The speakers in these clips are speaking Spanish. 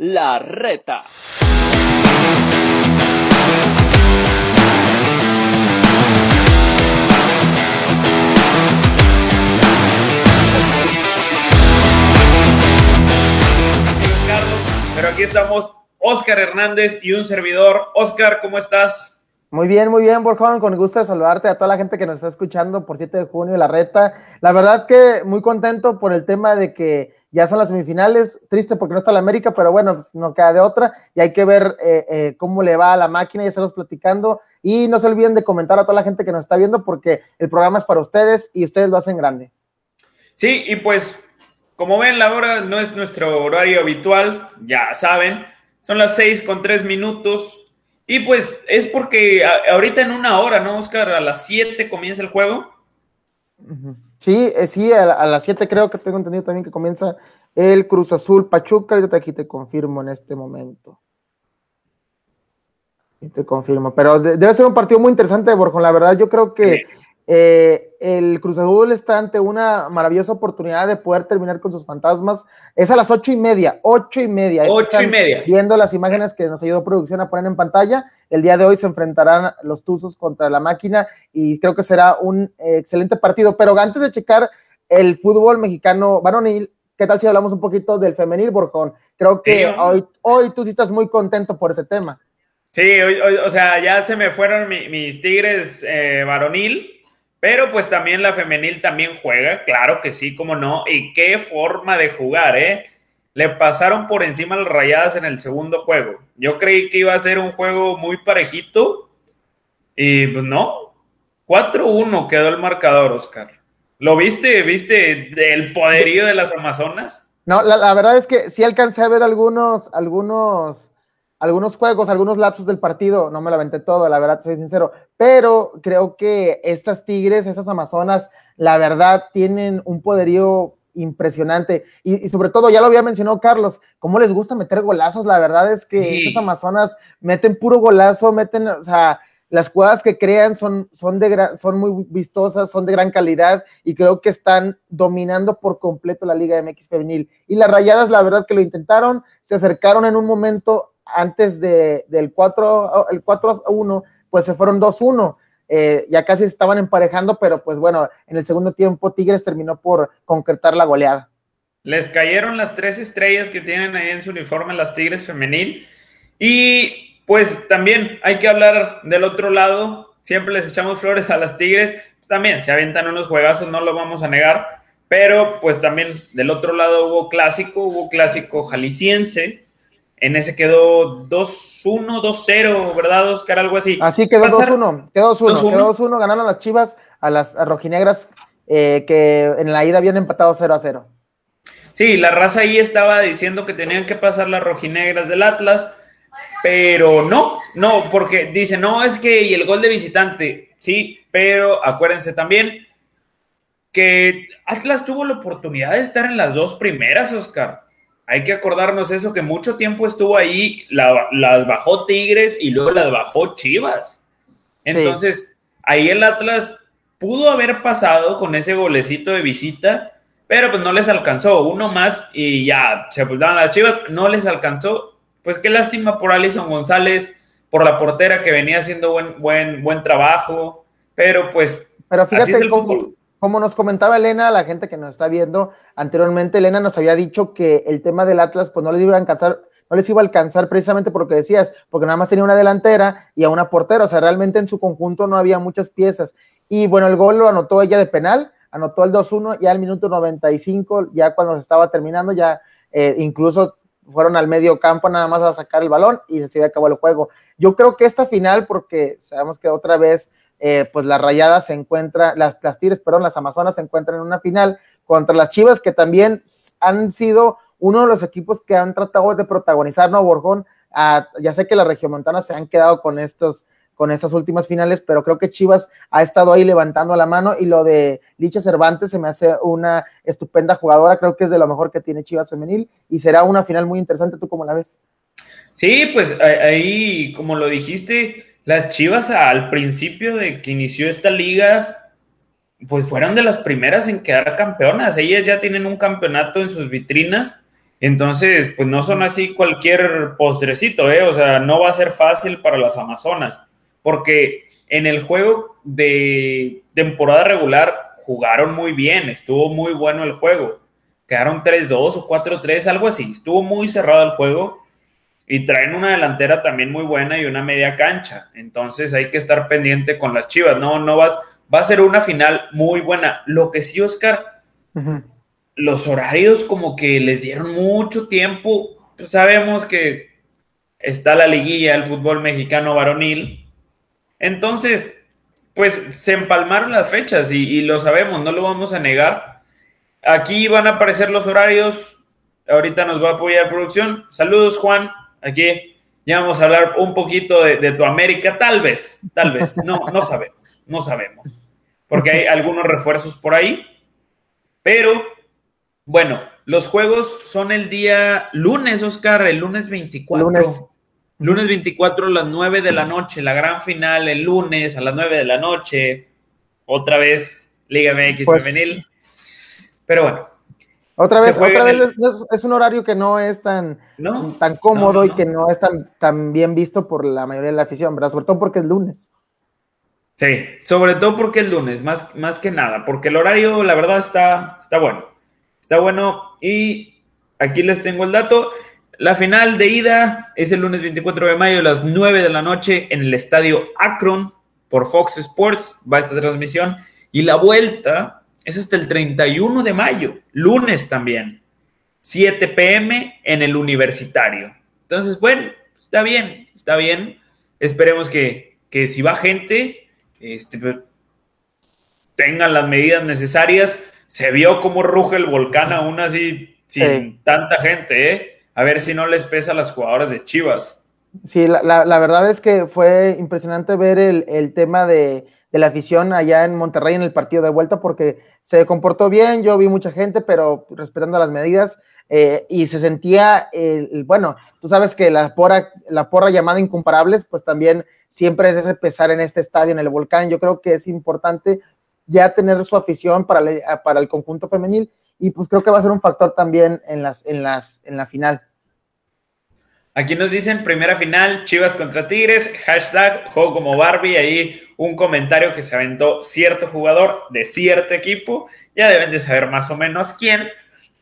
La Reta. Carlos, pero aquí estamos Oscar Hernández y un servidor. Oscar, ¿cómo estás? Muy bien, muy bien, Borjón, con gusto de saludarte a toda la gente que nos está escuchando por 7 de junio, la reta. La verdad que muy contento por el tema de que ya son las semifinales, triste porque no está la América, pero bueno, pues no queda de otra. Y hay que ver eh, eh, cómo le va a la máquina, ya estamos platicando. Y no se olviden de comentar a toda la gente que nos está viendo porque el programa es para ustedes y ustedes lo hacen grande. Sí, y pues como ven, la hora no es nuestro horario habitual, ya saben, son las 6 con 3 minutos, y pues es porque ahorita en una hora, ¿no, Oscar? A las 7 comienza el juego. Sí, eh, sí, a, las 7 creo que tengo entendido también que comienza el Cruz Azul Pachuca. Ahorita aquí te confirmo en este momento. Y te confirmo. Pero debe ser un partido muy interesante, Borjón. La verdad, yo creo que eh, el Cruz Azul está ante una maravillosa oportunidad de poder terminar con sus fantasmas. Es a las ocho y media, ocho y media. Ocho y media. Viendo las imágenes que nos ayudó producción a poner en pantalla, el día de hoy se enfrentarán los Tuzos contra la máquina y creo que será un eh, excelente partido. Pero antes de checar el fútbol mexicano varonil, ¿qué tal si hablamos un poquito del femenil, Borjón? Creo que hoy, hoy tú sí estás muy contento por ese tema. Sí, o sea, ya se me fueron mis tigres eh, varonil pero pues también la femenil también juega, claro que sí, como no. Y qué forma de jugar, ¿eh? Le pasaron por encima las rayadas en el segundo juego. Yo creí que iba a ser un juego muy parejito. Y pues no. 4-1 quedó el marcador, Oscar. ¿Lo viste? ¿Viste el poderío de las Amazonas? No, la, la verdad es que sí alcancé a ver algunos, algunos algunos juegos, algunos lapsos del partido, no me lo aventé todo, la verdad, soy sincero, pero creo que estas Tigres, esas Amazonas, la verdad, tienen un poderío impresionante. Y, sobre todo, ya lo había mencionado Carlos, cómo les gusta meter golazos, la verdad es que esas Amazonas meten puro golazo, meten, o sea, las jugadas que crean son, son, de, son muy vistosas, son de gran calidad y creo que están dominando por completo la Liga MX femenil. Y las rayadas, la verdad que lo intentaron, se acercaron en un momento antes de, del 4, el 4 a 1, pues se fueron 2-1. Eh, ya casi estaban emparejando, pero pues bueno, en el segundo tiempo Tigres terminó por concretar la goleada. Les cayeron las tres estrellas que tienen ahí en su uniforme las Tigres femenil. Y pues también hay que hablar del otro lado. Siempre les echamos flores a las Tigres. También se aventan unos juegazos, no lo vamos a negar. Pero pues también del otro lado hubo clásico, hubo clásico jalisciense en ese quedó 2-1, 2-0, ¿verdad, Oscar? Algo así. Así quedó 2-1, quedó 2-1, quedó 2-1, ganaron las Chivas a las rojinegras eh, que en la ida habían empatado 0-0. Sí, la raza ahí estaba diciendo que tenían que pasar las rojinegras del Atlas, pero no, no, porque dice, no, es que y el gol de visitante, sí, pero acuérdense también que Atlas tuvo la oportunidad de estar en las dos primeras, Oscar hay que acordarnos eso, que mucho tiempo estuvo ahí, las bajó Tigres y luego las bajó Chivas. Entonces, ahí el Atlas pudo haber pasado con ese golecito de visita, pero pues no les alcanzó. Uno más y ya se apuntaban las Chivas, no les alcanzó. Pues qué lástima por Alison González, por la portera que venía haciendo buen, buen, buen trabajo, pero pues... Pero fíjate así cómo, como nos comentaba Elena, la gente que nos está viendo anteriormente, Elena nos había dicho que el tema del Atlas pues no les iba a alcanzar, no les iba a alcanzar precisamente por lo que decías, porque nada más tenía una delantera y a una portera, o sea, realmente en su conjunto no había muchas piezas. Y bueno, el gol lo anotó ella de penal, anotó el 2-1 ya al minuto 95, ya cuando se estaba terminando, ya eh, incluso fueron al medio campo nada más a sacar el balón y se acabó el juego. Yo creo que esta final, porque sabemos que otra vez eh, pues las rayadas se encuentran, las, las Tigres, perdón, las Amazonas se encuentran en una final contra las Chivas, que también han sido uno de los equipos que han tratado de protagonizar, ¿no, Borjón? Ah, ya sé que las regiomontanas se han quedado con estos, con estas últimas finales, pero creo que Chivas ha estado ahí levantando la mano y lo de Licha Cervantes se me hace una estupenda jugadora, creo que es de lo mejor que tiene Chivas femenil y será una final muy interesante, ¿tú cómo la ves? Sí, pues ahí, como lo dijiste, las Chivas al principio de que inició esta liga, pues fueron de las primeras en quedar campeonas. Ellas ya tienen un campeonato en sus vitrinas Entonces, pues no son así cualquier postrecito, ¿eh? O sea, no va a ser fácil para las Amazonas, porque en el juego de temporada regular jugaron muy bien, estuvo muy bueno el juego. Quedaron 3-2 o 4-3, algo así. Estuvo muy cerrado el juego y traen una delantera también muy buena y una media cancha. Entonces hay que estar pendiente con las Chivas. No, no vas, va a ser una final muy buena. Lo que sí, Oscar, los horarios como que les dieron mucho tiempo. Pues sabemos que está la liguilla del fútbol mexicano varonil. Entonces, pues se empalmaron las fechas y, y lo sabemos, no lo vamos a negar. Aquí van a aparecer los horarios. Ahorita nos va a apoyar producción. Saludos, Juan aquí ya vamos a hablar un poquito de, tu América, tal vez, tal vez, no, no sabemos, no sabemos, porque hay algunos refuerzos por ahí, pero bueno, los juegos son el día lunes, Oscar, el lunes 24. Lunes. Lunes 24 a las 9 de la noche, la gran final el lunes a las 9 de la noche, otra vez Liga MX pues femenil. Pero bueno, otra vez, otra vez es, un horario que no es tan, tan cómodo y que no es tan, tan bien visto por la mayoría de la afición, ¿verdad? Sobre todo porque es lunes. Sí, sobre todo porque es lunes, más, más que nada, porque el horario, la verdad, está, está bueno. Está bueno y aquí les tengo el dato. La final de ida es el lunes 24 de mayo a las 9 de la noche en el estadio Akron por Fox Sports, va esta transmisión. Y la vuelta es hasta el 31 de mayo, lunes también, 7 pm en el universitario. Entonces, bueno, está bien, está bien. Esperemos que, si va gente, este, pues, tengan las medidas necesarias. Se vio cómo ruge el volcán aún así, sin tanta gente, ¿eh? A ver si no les pesa a las jugadoras de Chivas. Sí, la, la, verdad es que fue impresionante ver el, el tema de, la afición allá en Monterrey en el partido de vuelta porque se comportó bien, yo vi mucha gente, pero respetando las medidas eh, y se sentía, el, bueno, tú sabes que la porra, la porra llamada incomparables, pues también siempre es ese pesar en este estadio, en el volcán, yo creo que es importante ya tener su afición para, para el conjunto femenil y pues creo que va a ser un factor también en las, en las, en la final. Aquí nos dicen primera final, Chivas contra Tigres, hashtag juego como Barbie, ahí un comentario que se aventó cierto jugador de cierto equipo, ya deben de saber más o menos quién.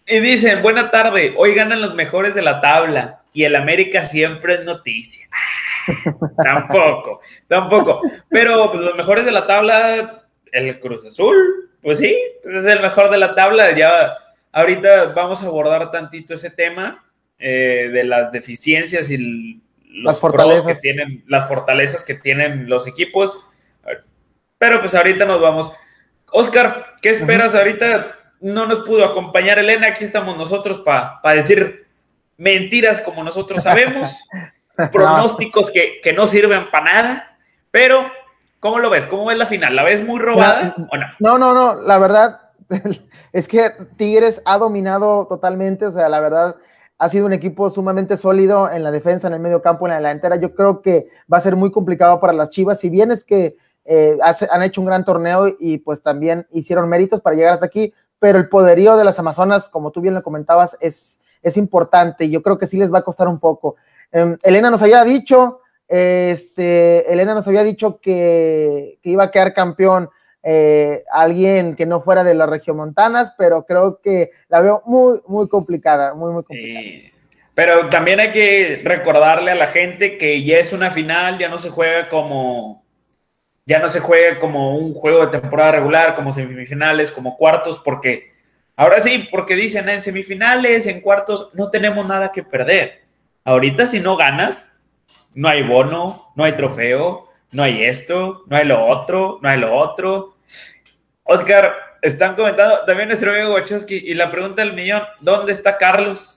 Y dicen, buena tarde, hoy ganan los mejores de la tabla y el América siempre es noticia. tampoco, tampoco. Pero pues, los mejores de la tabla, el Cruz Azul, pues sí, pues, es el mejor de la tabla. Ya ahorita vamos a abordar tantito ese tema eh, de las deficiencias y los fortalezas que tienen, las fortalezas que tienen los equipos. Pero pues ahorita nos vamos. Oscar, ¿qué esperas? Ahorita no nos pudo acompañar Elena, aquí estamos nosotros para decir mentiras como nosotros sabemos, pronósticos que, que, no sirven para nada, pero ¿cómo lo ves? ¿Cómo ves la final? ¿La ves muy robada o no? No, no, no, la verdad es que Tigres ha dominado totalmente, o sea, la verdad ha sido un equipo sumamente sólido en la defensa, en el medio campo, en la delantera. Yo creo que va a ser muy complicado para las Chivas, si bien es que eh, han hecho un gran torneo y pues también hicieron méritos para llegar hasta aquí, pero el poderío de las Amazonas, como tú bien lo comentabas, es, es importante y yo creo que sí les va a costar un poco. Em, Elena nos había dicho, este, Elena nos había dicho que, que iba a quedar campeón eh, alguien que no fuera de las regiomontanas, pero creo que la veo muy, muy complicada, muy, muy complicada. Pero también hay que recordarle a la gente que ya es una final, ya no se juega como, ya no se juega como un juego de temporada regular, como semifinales, como cuartos, porque ahora sí, porque dicen en semifinales, en cuartos, no tenemos nada que perder. Ahorita si no ganas, no hay bono, no hay trofeo, no hay esto, no hay lo otro, no hay lo otro. Oscar, están comentando también nuestro amigo Wachowski y la pregunta del millón, ¿dónde está Carlos?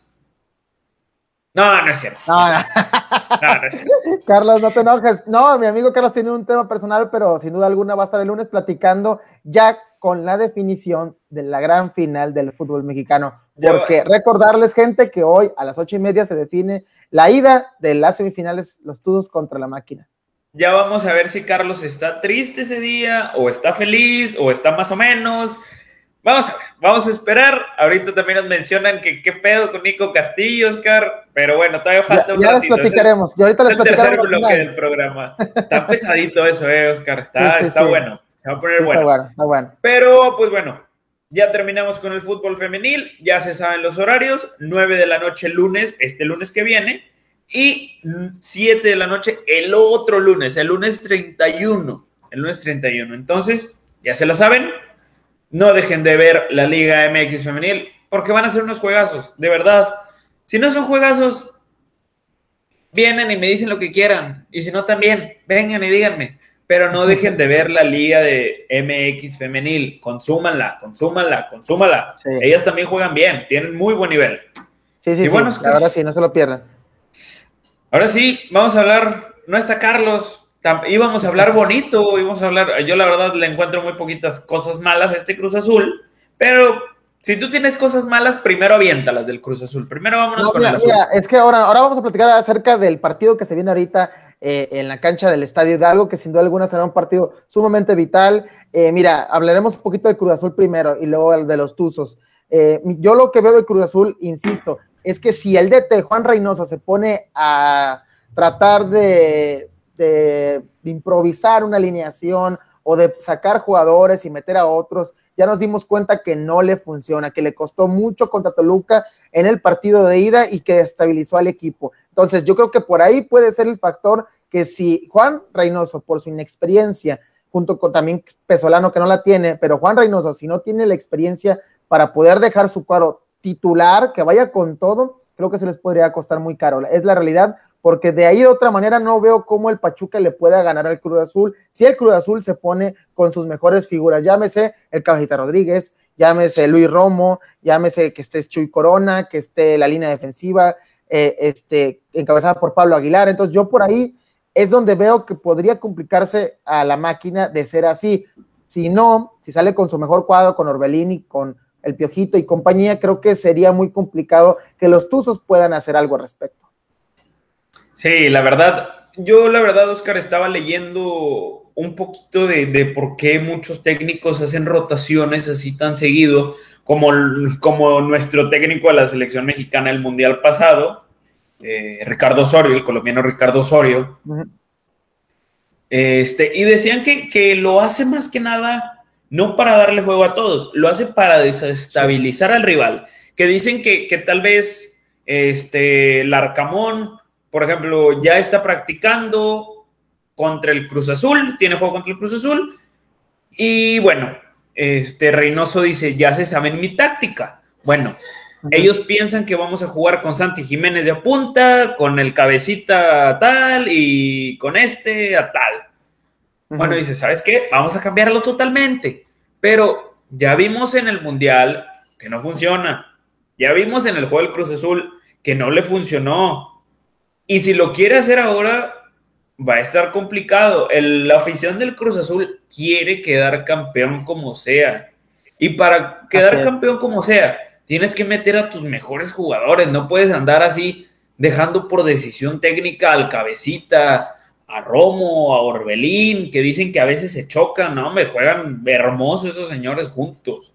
No, no es cierto. No, no. Carlos, no te enojes. No, mi amigo Carlos tiene un tema personal, pero sin duda alguna va a estar el lunes platicando ya con la definición de la gran final del fútbol mexicano. Porque recordarles, gente, que hoy a las ocho y media se define la ida de las semifinales, los tudos contra la máquina. Ya vamos a ver si Carlos está triste ese día, o está feliz, o está más o menos. Vamos a ver, vamos a esperar. Ahorita también nos mencionan que qué pedo con Nico Castillo, Oscar. Pero bueno, todavía falta un ya ratito. Ya platicaremos. Y ahorita les el tercer bloque del programa. Está pesadito eso, eh, Oscar. Está, está bueno. Se va a poner bueno. Está bueno, está bueno. Pero, pues bueno, ya terminamos con el fútbol femenil. Ya se saben los horarios. 9 de la noche el lunes, este lunes que viene. Y 7 de la noche el otro lunes, el lunes 31. El lunes 31. Entonces, ya se la saben no dejen de ver la Liga MX femenil porque van a ser unos juegazos, de verdad. Si no son juegazos, vienen y me dicen lo que quieran. Y si no, también, vengan y díganme. Pero no dejen de ver la liga de MX femenil. Consúmanla, consúmanla, consúmanla. Ellas también juegan bien, tienen muy buen nivel. Sí, sí, sí. ahora sí, no se lo pierdan. Ahora sí, vamos a hablar. No está Carlos, íbamos a hablar bonito, íbamos a hablar, yo la verdad le encuentro muy poquitas cosas malas a este Cruz Azul, pero si tú tienes cosas malas, primero aviéntalas del Cruz Azul. Primero vámonos con el azul. es que ahora, ahora vamos a platicar acerca del partido que se viene ahorita eh, en la cancha del Estadio Hidalgo, que sin duda alguna será un partido sumamente vital. Eh, mira, hablaremos un poquito del Cruz Azul primero y luego el de los Tuzos. Eh, yo lo que veo del Cruz Azul, insisto, es que si el DT Juan Reynoso se pone a tratar de, de, improvisar una alineación o de sacar jugadores y meter a otros, ya nos dimos cuenta que no le funciona, que le costó mucho contra Toluca en el partido de ida y que estabilizó al equipo. Entonces, yo creo que por ahí puede ser el factor que si Juan Reynoso, por su inexperiencia, junto con también Pesolano que no la tiene, pero Juan Reynoso, si no tiene la experiencia para poder dejar su cuadro titular, que vaya con todo, creo que se les podría costar muy caro. Es la realidad, porque de ahí de otra manera no veo cómo el Pachuca le pueda ganar al Cruz Azul si el Cruz Azul se pone con sus mejores figuras, llámese el Cabecita Rodríguez, llámese Luis Romo, llámese que esté Chuy Corona, que esté la línea defensiva, eh, este, encabezada por Pablo Aguilar. Entonces yo por ahí es donde veo que podría complicarse a la máquina de ser así. Si no, si sale con su mejor cuadro, con Orbelín y con el Piojito y compañía, creo que sería muy complicado que los Tuzos puedan hacer algo al respecto. Sí, la verdad, yo la verdad, Oscar, estaba leyendo un poquito de, por qué muchos técnicos hacen rotaciones así tan seguido, como, como nuestro técnico de la selección mexicana el Mundial pasado, eh, Ricardo Osorio, el colombiano Ricardo Osorio. este, y decían que, que lo hace más que nada no para darle juego a todos, lo hace para desestabilizar al rival. Que dicen que, tal vez este, el Arcamón, por ejemplo, ya está practicando contra el Cruz Azul, tiene juego contra el Cruz Azul. Y bueno, este Reynoso dice, ya se saben mi táctica. Bueno, ellos piensan que vamos a jugar con Santi Jiménez de punta, con el cabecita tal y con este a tal. Bueno, dice, ¿sabes qué? Vamos a cambiarlo totalmente. Pero ya vimos en el Mundial que no funciona. Ya vimos en el juego del Cruz Azul que no le funcionó. Y si lo quiere hacer ahora, va a estar complicado. la afición del Cruz Azul quiere quedar campeón como sea. Y para quedar campeón como sea, tienes que meter a tus mejores jugadores. No puedes andar así dejando por decisión técnica al cabecita, a Romo, a Orbelín, que dicen que a veces se chocan, no, me juegan hermosos esos señores juntos.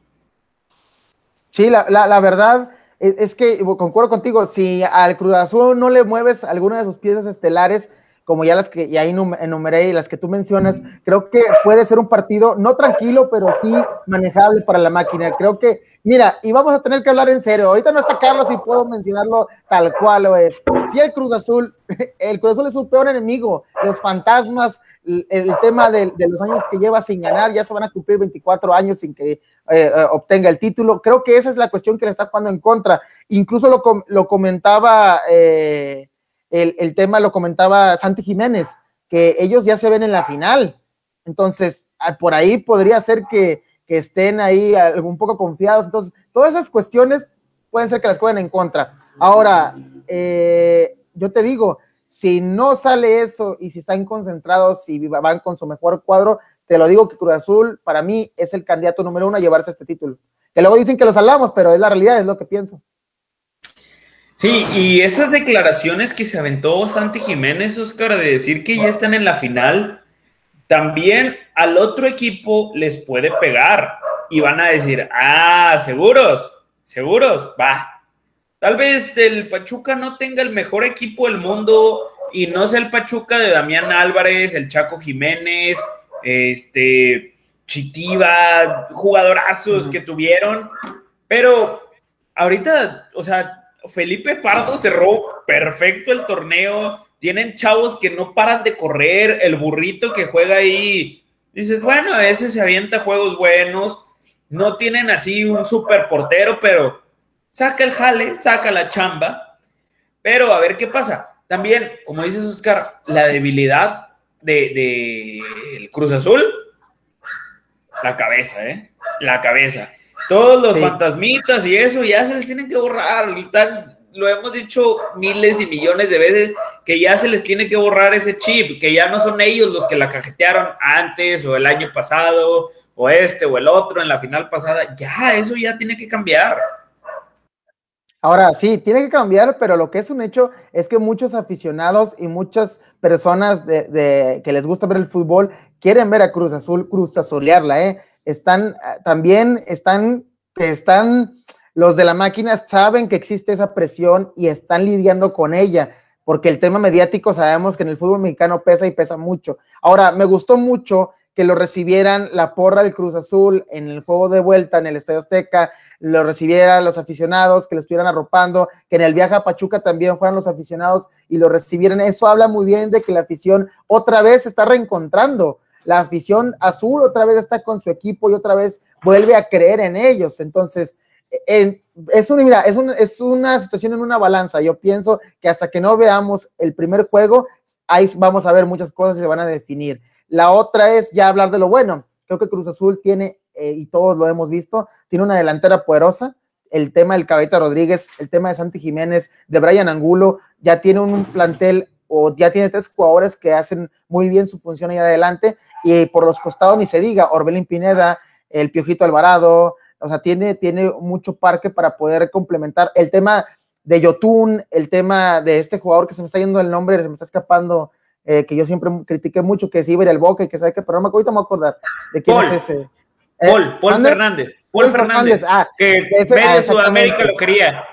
Sí, la, la, verdad es, que concuerdo contigo, si al Cruz Azul no le mueves alguna de sus piezas estelares, como ya las que ya enumeré y las que tú mencionas, creo que puede ser un partido no tranquilo, pero sí manejable para la máquina. Creo que Mira, y vamos a tener que hablar en serio. Ahorita no está Carlos y puedo mencionarlo tal cual lo es. Si el Cruz Azul, el Cruz Azul es su peor enemigo. Los fantasmas, el, tema de, los años que lleva sin ganar, ya se van a cumplir 24 años sin que eh, eh, obtenga el título. Creo que esa es la cuestión que le está jugando en contra. Incluso lo, lo comentaba, eh, el, el tema lo comentaba Santi Jiménez, que ellos ya se ven en la final. Entonces, ah, por ahí podría ser que que estén ahí un poco confiados. Entonces, todas esas cuestiones pueden ser que las jueguen en contra. Ahora, yo te digo, si no sale eso y si están concentrados, si van con su mejor cuadro, te lo digo que Cruz Azul para mí es el candidato número uno a llevarse este título. Que luego dicen que los salamos, pero es la realidad, es lo que pienso. Sí, y esas declaraciones que se aventó Santi Jiménez, Oscar, de decir que ya están en la final, también al otro equipo les puede pegar. y van a decir, ah, seguros, seguros, va. Tal vez el Pachuca no tenga el mejor equipo del mundo y no sea el Pachuca de Damián Álvarez, el Chaco Jiménez, este, Chitiba, jugadorazos que tuvieron, pero ahorita, o sea, Felipe Pardo cerró perfecto el torneo, tienen chavos que no paran de correr, el burrito que juega ahí, dices, bueno, ese se avienta juegos buenos, no tienen así un super portero, pero saca el jale, saca la chamba, pero a ver qué pasa. También, como dices Oscar, la debilidad de, Cruz Azul, la cabeza, ¿eh? La cabeza. Todos los fantasmitas y eso ya se les tienen que borrar. lo hemos dicho miles y millones de veces que ya se les tiene que borrar ese chip, que ya no son ellos los que la cajetearon antes o el año pasado o este o el otro en la final pasada. Ya, eso ya tiene que cambiar. Ahora sí, tiene que cambiar, pero lo que es un hecho es que muchos aficionados y muchas personas de, que les gusta ver el fútbol quieren ver a Cruz Azul Cruz Azulearla, ¿eh? Están también están están los de la máquina saben que existe esa presión y están lidiando con ella, porque el tema mediático sabemos que en el fútbol mexicano pesa y pesa mucho. Ahora, me gustó mucho que lo recibieran la porra del Cruz Azul en el juego de vuelta en el Estadio Azteca, lo recibieran los aficionados, que lo estuvieran arropando, que en el viaje a Pachuca también fueran los aficionados y lo recibieran. Eso habla muy bien de que la afición otra vez se está reencontrando. La afición azul otra vez está con su equipo y otra vez vuelve a creer en ellos. Entonces, mira, es, es una situación en una balanza. Yo pienso que hasta que no veamos el primer juego, ahí vamos a ver muchas cosas y se van a definir. La otra es ya hablar de lo bueno. Creo que Cruz Azul tiene eh, y todos lo hemos visto, tiene una delantera poderosa. El tema del Cabeta Rodríguez, el tema de Santi Jiménez, de Brian Angulo, ya tiene un plantel o ya tiene tres jugadores que hacen muy bien su función ahí adelante. Y por los costados ni se diga, Orbelín Pineda, el Piojito Alvarado, o sea, tiene, tiene mucho parque para poder complementar. El tema de Yotun, el tema de este jugador que se me está yendo el nombre, se me está escapando, eh, que yo siempre critiqué mucho, que es Iber el Boca, que sabe que, pero no me, ahorita me voy a acordar de quién es ese. Eh, Paul, Paul Fernández. Paul, Fernández, ah, que ese, medio ah, Sudamérica lo quería.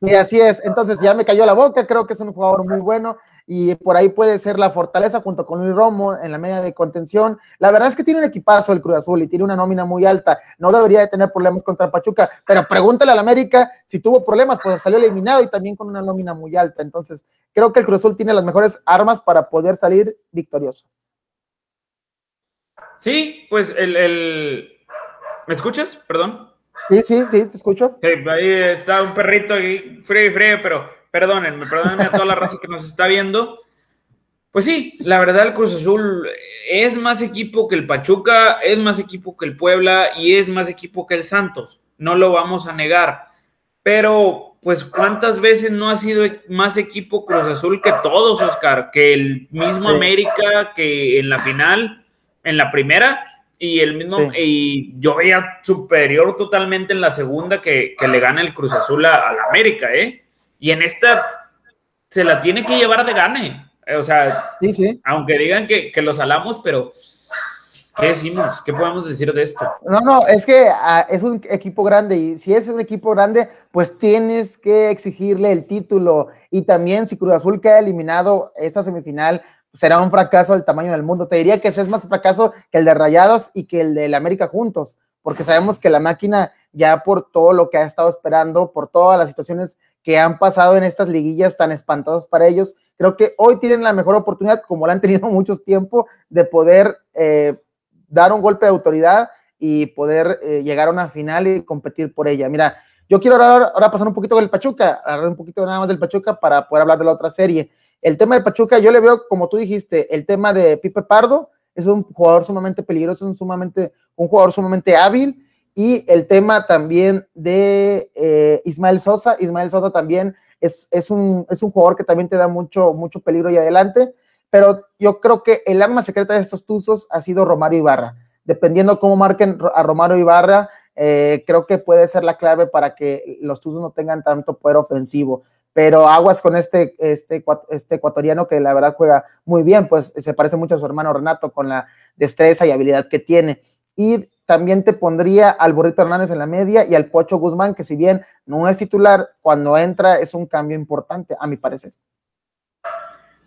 Y así es, entonces ya me cayó la boca, creo que es un jugador muy bueno y por ahí puede ser la fortaleza junto con Luis Romo en la media de contención. La verdad es que tiene un equipazo el Cruz Azul y tiene una nómina muy alta, no debería de tener problemas contra Pachuca, pero pregúntale al América si tuvo problemas, pues salió eliminado y también con una nómina muy alta. Entonces, creo que el Cruz Azul tiene las mehores armas para poder salir victorioso. Sí, pues el, ¿Me escuchas? Perdón. Sí, sí, sí, te escucho. ahí está un perrito ahí, frío y frío, pero perdónenme, perdónenme a toda la raza que nos está viendo. Pues sí, la verdad el Cruz Azul es más equipo que el Pachuca, es más equipo que el Puebla y es más equipo que el Santos. No lo vamos a negar. Pero, pues, ¿cuántas veces no ha sido más equipo Cruz Azul que todos, Oscar? Que el mismo América, que en la final en la primera y el mismo y yo veía superior totalmente en la segunda que, le gana el Cruz Azul a, la América, ¿eh? Y en esta se la tiene que llevar de gane. O sea, aunque digan que, que los salamos, pero ¿qué decimos? ¿Qué podemos decir de esto? No, no, es que ah, es un equipo grande y si es un equipo grande, pues tienes que exigirle el título. Y también si Cruz Azul queda eliminado esta semifinal, será un fracaso del tamaño del mundo. Te diría que ese es más fracaso que el de Rayados y que el de la América juntos, porque sabemos que la máquina ya por todo lo que ha estado esperando, por todas las situaciones que han pasado en estas liguillas tan espantosas para ellos, creo que hoy tienen la mejor oportunidad, como la han tenido mucho tiempo, de poder eh, dar un golpe de autoridad y poder eh, llegar a una final y competir por ella. Mira, yo quiero ahora, ahora pasar un poquito del Pachuca, hablar un poquito nada más del Pachuca para poder hablar de la otra serie. El tema de Pachuca, yo le veo, como tú dijiste, el tema de Pipe Pardo, es un jugador sumamente peligroso, un, sumamente, un jugador sumamente hábil. Y el tema también de eh, Ismael Sosa, Ismael Sosa también es, es, un, es un jugador que también te da mucho, mucho peligro y adelante, pero yo creo que el arma secreta de estos Tuzos ha sido Romario Ibarra. Dependiendo cómo marquen a Romario Ibarra, eh, creo que puede ser la clave para que los Tuzos no tengan tanto poder ofensivo pero aguas con este, este, este ecuatoriano que la verdad juega muy bien, pues se parece mucho a su hermano Renato con la destreza y habilidad que tiene. Y también te pondría al Burrito Hernández en la media y al Pocho Guzmán, que si bien no es titular, cuando entra es un cambio importante, a mi parecer.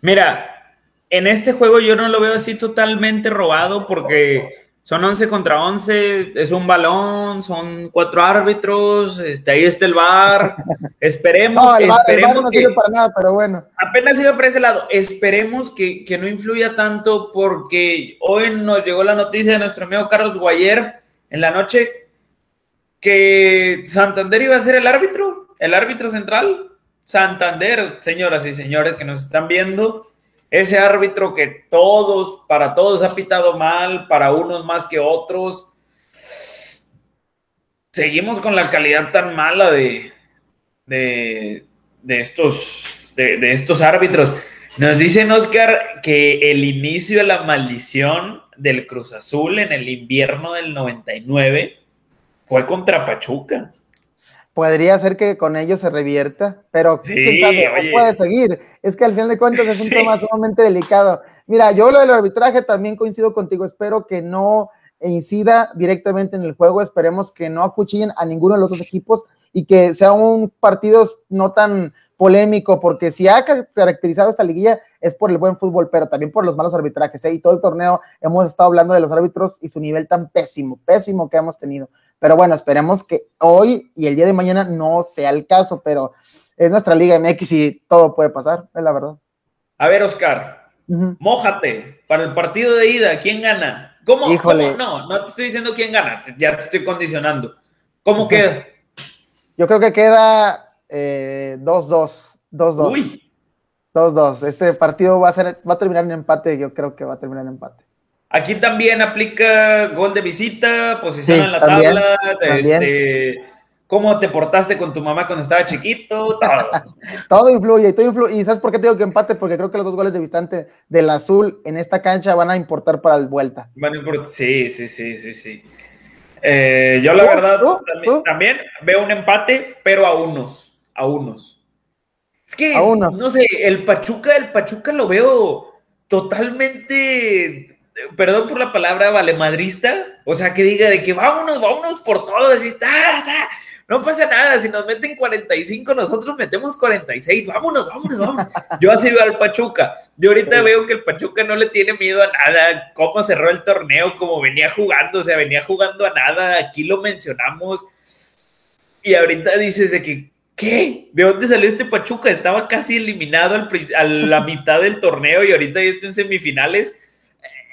Mira, en este juego yo no lo veo así totalmente robado porque son 11 contra 11, es un balón, son cuatro árbitros, este, ahí está el bar. Esperemos, no, el bar, esperemos no sirve para nada, pero bueno. Apenas iba por ese lado. Esperemos que, que, no influya tanto porque hoy nos llegó la noticia de nuestro amigo Carlos Guayer en la noche que Santander iba a ser el árbitro, el árbitro central. Santander, señoras y señores que nos están viendo, ese árbitro que todos, para todos ha pitado mal, para unos más que otros. Seguimos con la calidad tan mala de, de, estos, de, de estos árbitros. Nos dicen Oscar que el inicio de la maldición del Cruz Azul en el invierno del 99 fue contra Pachuca podría ser que con ellos se revierta, pero quién sabe, puede seguir. Es que al final de cuentas es un tema sumamente delicado. Mira, yo lo del arbitraje también coincido contigo, espero que no incida directamente en el juego, esperemos que no acuchillen a ninguno de los dos equipos y que sea un partido no tan polémico, porque si ha caracterizado esta liguilla es por el buen fútbol, pero también por los malos arbitrajes. ¿eh? Y todo el torneo hemos estado hablando de los árbitros y su nivel tan pésimo, pésimo que hemos tenido. Pero bueno, esperemos que hoy y el día de mañana no sea el caso, pero es nuestra Liga MX y todo puede pasar, es la verdad. A ver, Oscar, mójate para el partido de ida, ¿quién gana? ¿Cómo? Híjole. No, no te estoy diciendo quién gana, ya te estoy condicionando. ¿Cómo queda? Yo creo que queda 2-2. Eh, 2-2. Uy. 2-2. Este partido va a ser, va a terminar en empate, yo creo que va a terminar en empate. Aquí también aplica gol de visita, posición en la tabla, este, cómo te portaste con tu mamá cuando estaba chiquito, todo. todo influye, todo influye. ¿Y sabes por qué te digo que empate? Porque creo que los dos goles de visitante del azul en esta cancha van a importar para el vuelta. Van a importar, sí, sí, sí, sí, sí. Eh, yo la verdad también, veo un empate, pero a unos, a unos. Es que, no sé, el Pachuca, el Pachuca lo veo totalmente perdón por la palabra valemadrista, o sea, que diga de que vámonos, vámonos por todo, así, no pasa nada, si nos meten 45, nosotros metemos 46, vámonos, vámonos, vámonos. Yo así veo al Pachuca, yo ahorita veo que el Pachuca no le tiene miedo a nada, cómo cerró el torneo, cómo venía jugando, o sea, venía jugando a nada, aquí lo mencionamos, y ahorita dices de que, ¿qué? ¿De dónde salió este Pachuca? Estaba casi eliminado al, a la mitad del torneo y ahorita ya está en semifinales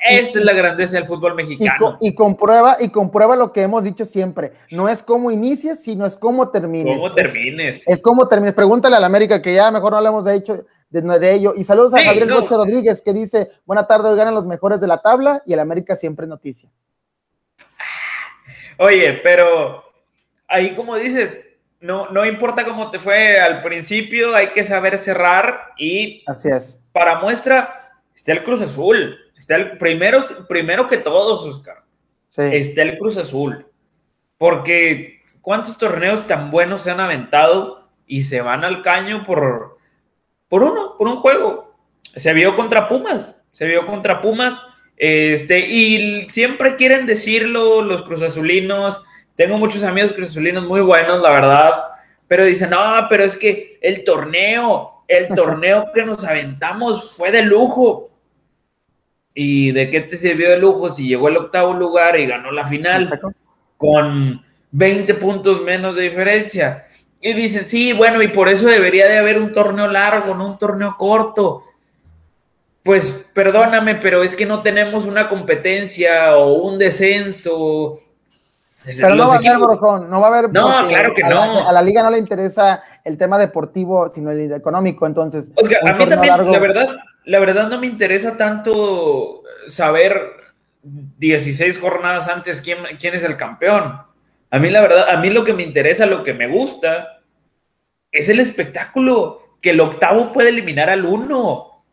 esta es la grandeza del fútbol mexicano. Y, comprueba, y comprueba lo que hemos dicho siempre. No es cómo inicies, sino es cómo termines. Cómo termines. Es, cómo termines. Pregúntale a la América, que ya mejor no hablemos de, hecho, de, ello. Y saludos a Gabriel no. Rodríguez, que dice, buena tarde, hoy ganan los mejores de la tabla y el América siempre es noticia. Oye, pero ahí como dices, no, no importa cómo te fue al principio, hay que saber cerrar y... Así es. Para muestra, está el Cruz Azul Está el primero, primero que todos, Oscar. Está el Cruz Azul. Porque ¿cuántos torneos tan buenos se han aventado y se van al caño por, por uno, por un juego? Se vio contra Pumas, se vio contra Pumas. Este, y siempre quieren decirlo los cruzazulinos. Tengo muchos amigos cruzazulinos muy buenos, la verdad. Pero dicen, no, pero es que el torneo, el torneo que nos aventamos fue de lujo. ¿Y de qué te sirvió de lujo si llegó al octavo lugar y ganó la final con 20 puntos menos de diferencia? Y dicen, sí, bueno, y por eso debería de haber un torneo largo, no un torneo corto. Pues perdóname, pero es que no tenemos una competencia o un descenso. Pero no va, a haber, no va a haber, no claro que no. a la liga no le interesa el tema deportivo, sino el económico, entonces. a mí también, la verdad, la verdad no me interesa tanto saber 16 jornadas antes quién, quién es el campeón. A mí la verdad, a mí lo que me interesa, lo que me gusta, es el espectáculo, que el octavo puede eliminar al uno,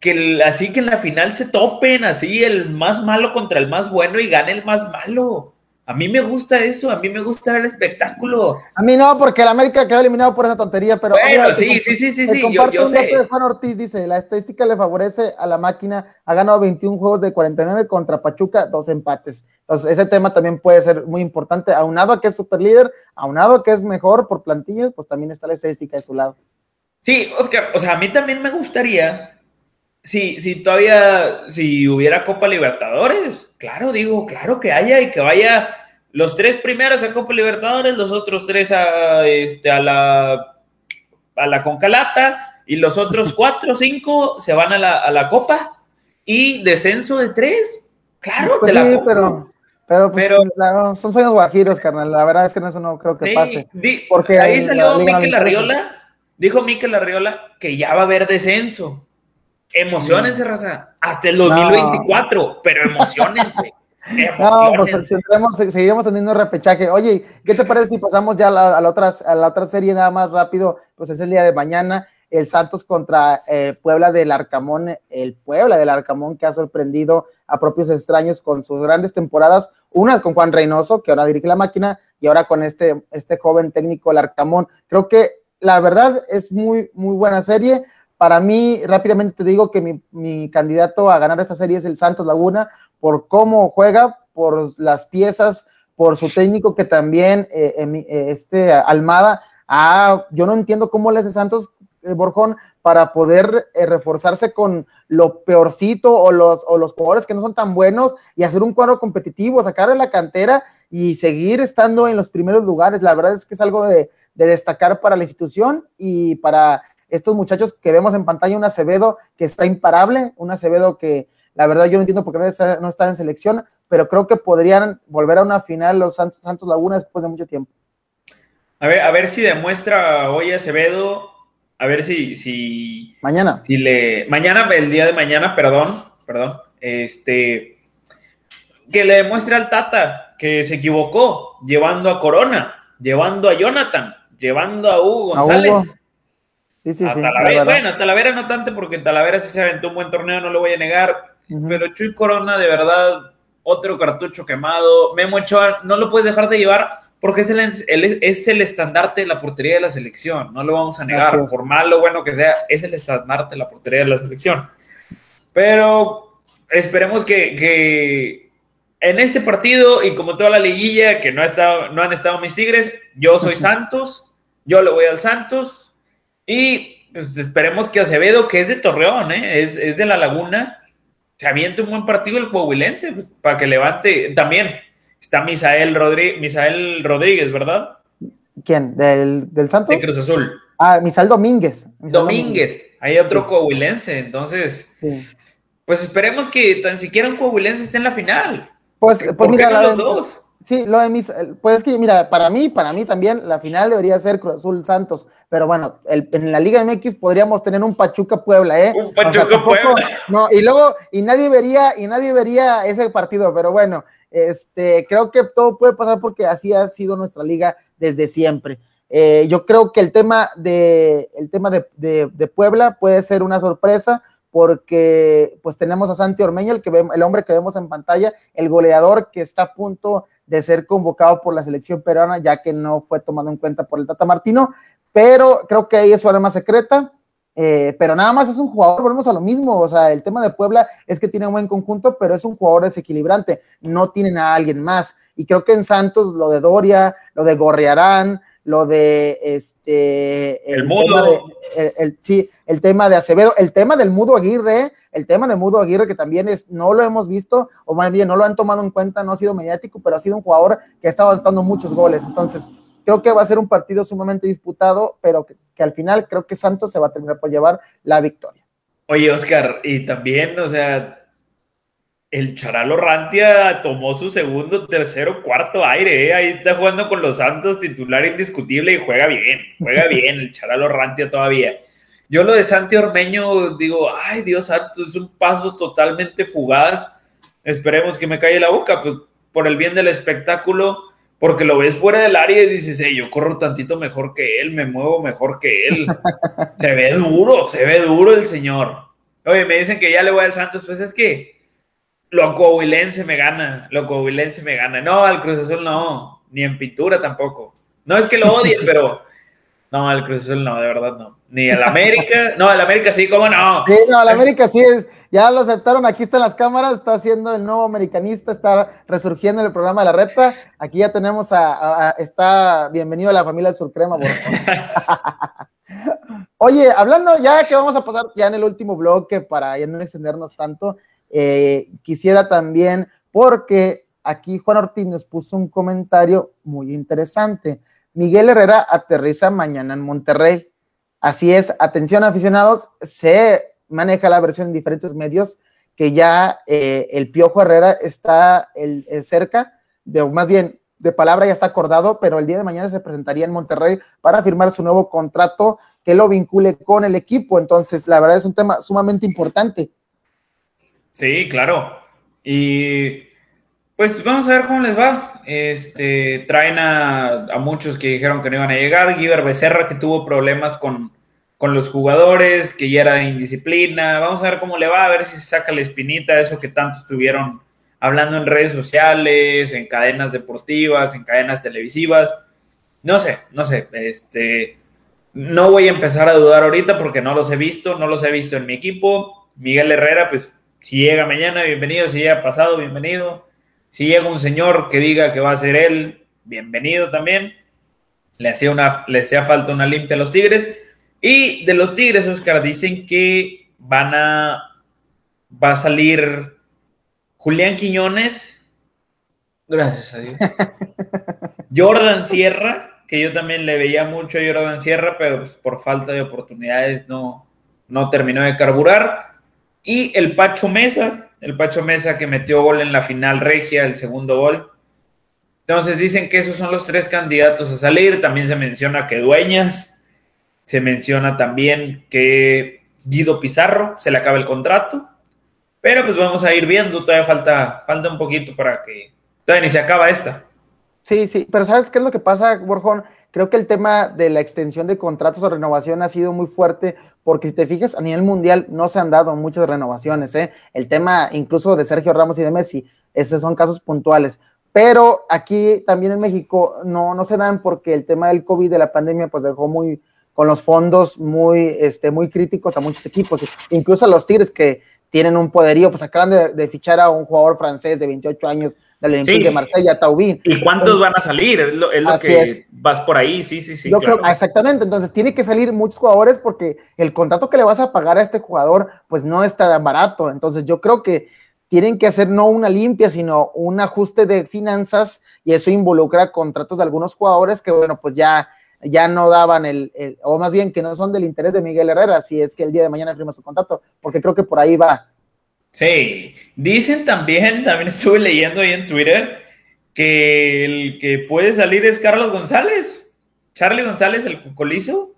que así que en la final se topen, así el más malo contra el más bueno y gane el más malo. A mí me gusta eso, a mí me gusta el espectáculo. A mí no, porque el América quedó eliminado por esa tontería, pero... Bueno, sí, sí, sí, sí, sí, yo, yo sé. De Juan Ortiz dice, la estadística le favorece a la máquina, ha ganado 21 juegos de 49 contra Pachuca, dos empates. Entonces, ese tema también puede ser muy importante, aunado a que es super líder, aunado a que es mejor por plantillas, pues también está la estadística de su lado. Sí, Oscar, o sea, a mí también me gustaría, si, si todavía, si hubiera Copa Libertadores, claro, digo, claro que haya y que vaya los tres primeros a Copa Libertadores, los otros tres a, este, a la a la Concalata y los otros cuatro o cinco se van a la, a la Copa y descenso de tres. Claro, pues la pero, pero, pues, son sueños guajiros, carnal. La verdad es que eso no creo que pase. porque ahí salió Miquel Arriola, dijo Miquel Arriola que ya va a haber descenso. Emocionense, raza. Hasta el 2024, pero emocionense. No, pues seguiremos teniendo repechaje. Oye, ¿qué te parece si pasamos ya a la, a la, otra, a la otra serie nada más rápido? Pues es el día de mañana, el Santos contra eh, Puebla del Arcamón, el Puebla del Arcamón que ha sorprendido a propios extraños con sus grandes temporadas, una con Juan Reynoso, que ahora dirige la máquina, y ahora con este, este joven técnico, el Arcamón. Creo que la verdad es muy, muy buena serie. Para mí, rápidamente te digo que mi, candidato a ganar esta serie es el Santos Laguna, por cómo juega, por las piezas, por su técnico que también, eh, eh, este Almada, ah, yo no entiendo cómo le hace Santos eh, Borjón para poder reforzarse con lo peorcito o los, o los jugadores que no son tan buenos y hacer un cuadro competitivo, sacar de la cantera y seguir estando en los primeros lugares. La verdad es que es algo de destacar para la institución y para estos muchachos que vemos en pantalla, un Acevedo que está imparable, un Acevedo que la verdad yo no entiendo por qué no está, en selección, pero creo que podrían volver a una final los Santos, Santos Laguna después de mucho tiempo. A ver, a ver si demuestra hoy Acevedo, a ver si, si mañana, si le, mañana, el día de mañana, perdón, perdón, este, que le demuestre al Tata que se equivocó llevando a Corona, llevando a Jonathan, llevando a Hugo González. Sí, sí, sí, Talavera, bueno, Talavera no tanto porque Talavera sí se aventó un buen torneo, no lo voy a negar, pero Chuy Corona, de verdad, otro cartucho quemado. Memo Ochoa, no lo puedes dejar de llevar porque es el, es el estandarte de la portería de la selección. No lo vamos a negar. Por malo o bueno que sea, es el estandarte de la portería de la selección. Pero esperemos que, que en este partido y como toda la liguilla, que no, ha estado, no han estado mis Tigres, yo soy Santos, yo le voy al Santos y pues esperemos que Acevedo, que es de Torreón, ¿eh? es, es de la Laguna, se aviente un buen partido el Coahuilense, pues, para que levante. También está Misael, Rodríguez, Misael Rodríguez, ¿verdad? ¿Quién? ¿Del, del Santos? De Cruz Azul. Ah, Misael Domínguez. Domínguez. Hay otro coahuilense, entonces. Pues esperemos que tan siquiera un coahuilense esté en la final. Pues, pues mira, los dos? Sí, lo de mis, pues es que mira, para mí, para mí también la final debería ser Cruz Azul Santos, pero bueno, el, en la Liga MX podríamos tener un Pachuca Puebla, ¿eh? Un Pachuca Puebla. No, y luego, y nadie vería, y nadie vería ese partido, pero bueno, este, creo que todo puede pasar porque así ha sido nuestra liga desde siempre. Eh, yo creo que el tema de, el tema de, de, de Puebla puede ser una sorpresa, porque pues tenemos a Santi Ormeño, el, que el hombre que vemos en pantalla, el goleador que está a punto de ser convocado por la selección peruana, ya que no fue tomado en cuenta por el Tata Martino, pero creo que ahí es su arma secreta. Eh, pero nada más es un jugador, volvemos a lo mismo, o sea, el tema de Puebla es que tiene un buen conjunto, pero es un jugador desequilibrante, no tienen a alguien más. Y creo que en Santos lo de Doria, lo de Gorriarán, lo de este el, mudo. el, sí, el tema de Acevedo, el tema del mudo Aguirre, el tema del mudo Aguirre que también es, no lo hemos visto, o más bien no lo han tomado en cuenta, no ha sido mediático, pero ha sido un jugador que ha estado dando muchos goles. Entonces, creo que va a ser un partido sumamente disputado, pero que, que al final creo que Santos se va a terminar por llevar la victoria. Oye, Oscar, y también, o sea, el Charalo Rantia tomó su segundo, tercero, cuarto aire, ¿eh? ahí está jugando con los Santos, titular indiscutible y juega bien, juega bien el Charalo Rantia todavía. Yo lo de Santi Ormeño digo, ay Dios santo, es un paso totalmente fugaz. Esperemos que me calle la boca, pues, por el bien del espectáculo, porque lo ves fuera del área y dices, hey, yo corro tantito mejor que él, me muevo mejor que él. se ve duro, se ve duro el señor. Oye, me dicen que ya le voy al Santos, pues es que lo coahuilense me gana, lo coahuilense me gana. No, al Cruz Azul no, ni en pintura tampoco. No es que lo odien, pero no, al Cruz Azul no, de verdad no. Ni al América, no, al América sí, ¿cómo no? Sí, no, al América sí es, ya lo aceptaron, aquí están las cámaras, está haciendo el nuevo americanista, está resurgiendo en el programa de la reta. Aquí ya tenemos a, está bienvenido a la familia del Surcrema. Oye, hablando ya que vamos a pasar ya en el último bloque para ya no extendernos tanto, eh, quisiera también, porque aquí Juan Ortiz nos puso un comentario muy interesante. Miguel Herrera aterriza mañana en Monterrey. Así es, atención aficionados, se maneja la versión en diferentes medios que ya eh, el Piojo Herrera está el, cerca, de, más bien de palabra ya está acordado, pero el día de mañana se presentaría en Monterrey para firmar su nuevo contrato que lo vincule con el equipo. Entonces, la verdad es un tema sumamente importante. Sí, claro. Y pues vamos a ver cómo les va. Este, traen a, muchos que dijeron que no iban a llegar. Giver Becerra que tuvo problemas con, con, los jugadores, que ya era indisciplina. Vamos a ver cómo le va, a ver si se saca la espinita, eso que tanto estuvieron hablando en redes sociales, en cadenas deportivas, en cadenas televisivas. No sé, no sé. Este, no voy a empezar a dudar ahorita porque no los he visto, no los he visto en mi equipo. Miguel Herrera, pues si llega mañana, bienvenido. Si llega pasado, bienvenido. Si llega un señor que diga que va a ser él, bienvenido también. Le hacía, una, le hacía falta una limpia a los Tigres. Y de los Tigres, Oscar, dicen que van a. Va a salir Julián Quiñones. Gracias a Dios. Jordan Sierra, que yo también le veía mucho a Jordan Sierra, pero pues, por falta de oportunidades no, no terminó de carburar. Y el Pacho Mesa, el Pacho Mesa que metió gol en la final regia, el segundo gol. Entonces dicen que esos son los tres candidatos a salir. También se menciona que Dueñas, se menciona también que Guido Pizarro se le acaba el contrato. Pero pues vamos a ir viendo, todavía falta, falta un poquito para que todavía ni se acaba esta. Sí, sí, pero ¿sabes qué es lo que pasa, Borjón? Creo que el tema de la extensión de contratos o renovación ha sido muy fuerte porque si te fijas, a nivel mundial no se han dado muchas renovaciones. ¿eh? El tema incluso de Sergio Ramos y de Messi, esos son casos puntuales. Pero aquí también en México no, no se dan porque el tema del COVID, de la pandemia, pues dejó muy, con los fondos muy, este, muy críticos a muchos equipos, incluso a los Tigres que tienen un poderío, pues acaban de, fichar a un jugador francés de 28 años del Olympique de Marsella, Taubín. ¿Y cuántos van a salir? Es lo, que vas por ahí, sí, sí, sí. Yo creo, exactamente, entonces tiene que salir muchos jugadores porque el contrato que le vas a pagar a este jugador, pues no está tan barato. Entonces yo creo que tienen que hacer no una limpia, sino un ajuste de finanzas y eso involucra contratos de algunos jugadores que, bueno, pues ya ya no daban el, o más bien que no son del interés de Miguel Herrera, si es que el día de mañana firma su contrato, porque creo que por ahí va. Sí, dicen también, también estuve leyendo ahí en Twitter, que el que puede salir es Carlos González. Charlie González, el cocolizo,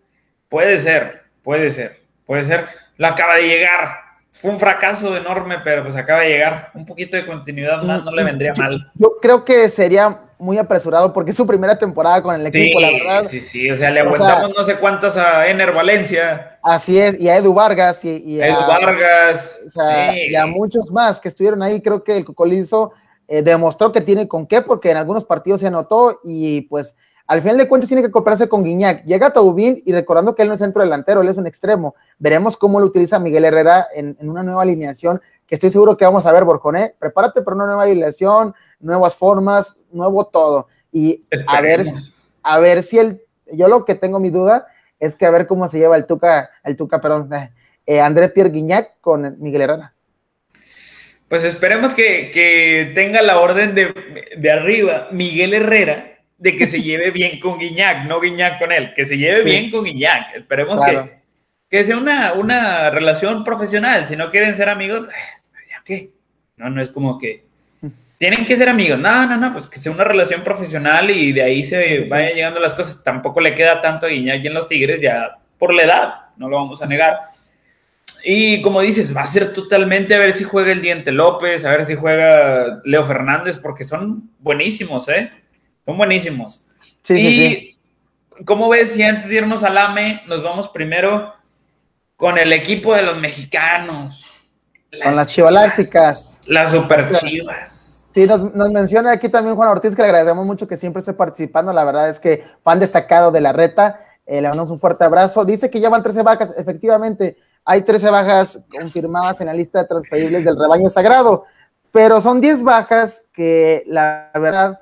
puede ser, puede ser, puede ser. Lo acaba de llegar. Fue un fracaso enorme, pero pues acaba de llegar. Un poquito de continuidad más no le vendría mal. Yo creo que sería muy apresurado porque es su primera temporada con el equipo, la verdad. Sí, sí, o sea, le aguantamos no sé cuántas a Ener Valencia. Así es, y a Edu Vargas y, a, Edu Vargas. O sea, y a muchos más que estuvieron ahí. Creo que el Cocolizo eh, demostró que tiene con qué, porque en algunos partidos se anotó y pues al final de cuentas tiene que comprarse con Guiñac. Llega Taubín y recordando que él no es centro delantero, él es un extremo. Veremos cómo lo utiliza Miguel Herrera en, una nueva alineación, que estoy seguro que vamos a ver, Borjoné. Prepárate para una nueva alineación, nuevas formas, nuevo todo. Y a ver, a ver si el, yo lo que tengo mi duda es que a ver cómo se lleva el Tuca, el Tuca, perdón, eh, André Pierre Guignac con Miguel Herrera. Pues esperemos que, tenga la orden de, de arriba Miguel Herrera de que se lleve bien con Guiñac, no Guiñac con él, que se lleve bien con Guiñac. Esperemos que, que sea una, una relación profesional. Si no quieren ser amigos, ¿ya qué? No, no es como que tienen que ser amigos. No, no, no, pues que sea una relación profesional y de ahí se vayan llegando las cosas. Tampoco le queda tanto a Guiñac y en los Tigres ya por la edad, no lo vamos a negar. Y como dices, va a ser totalmente a ver si juega el Diente López, a ver si juega Leo Fernández, porque son buenísimos, ¿eh? Son buenísimos. Sí, y, ¿cómo ves si antes de irnos al AME, nos vamos primero con el equipo de los mexicanos? con las chivalácticas. Las super chivas. Sí, nos, menciona aquí también Juan Ortiz, que le agradecemos mucho que siempre esté participando. La verdad es que fan destacado de la reta. Eh, le mandamos un fuerte abrazo. Dice que ya van 13 vacas. Efectivamente, hay 13 bajas confirmadas en la lista de transferibles del rebaño sagrado, pero son 10 bajas que la verdad,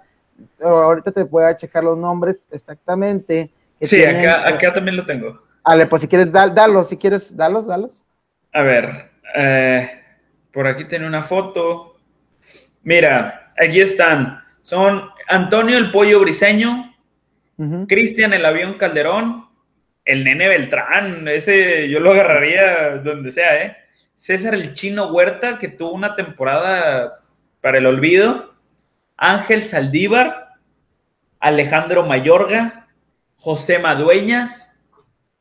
ahorita te voy a checar los nombres exactamente. sí, acá, acá también lo tengo. Ale, pues si quieres, dalos, si quieres, dalos, dalos. A ver, eh, por aquí tiene una foto. Mira, aquí están. Son Antonio el Pollo Briseño, Cristian el Avión Calderón, el Nene Beltrán, ese yo lo agarraría donde sea, ¿eh? César el Chino Huerta, que tuvo una temporada para el olvido. Ángel Saldívar, Alejandro Mayorga, José Madueñas,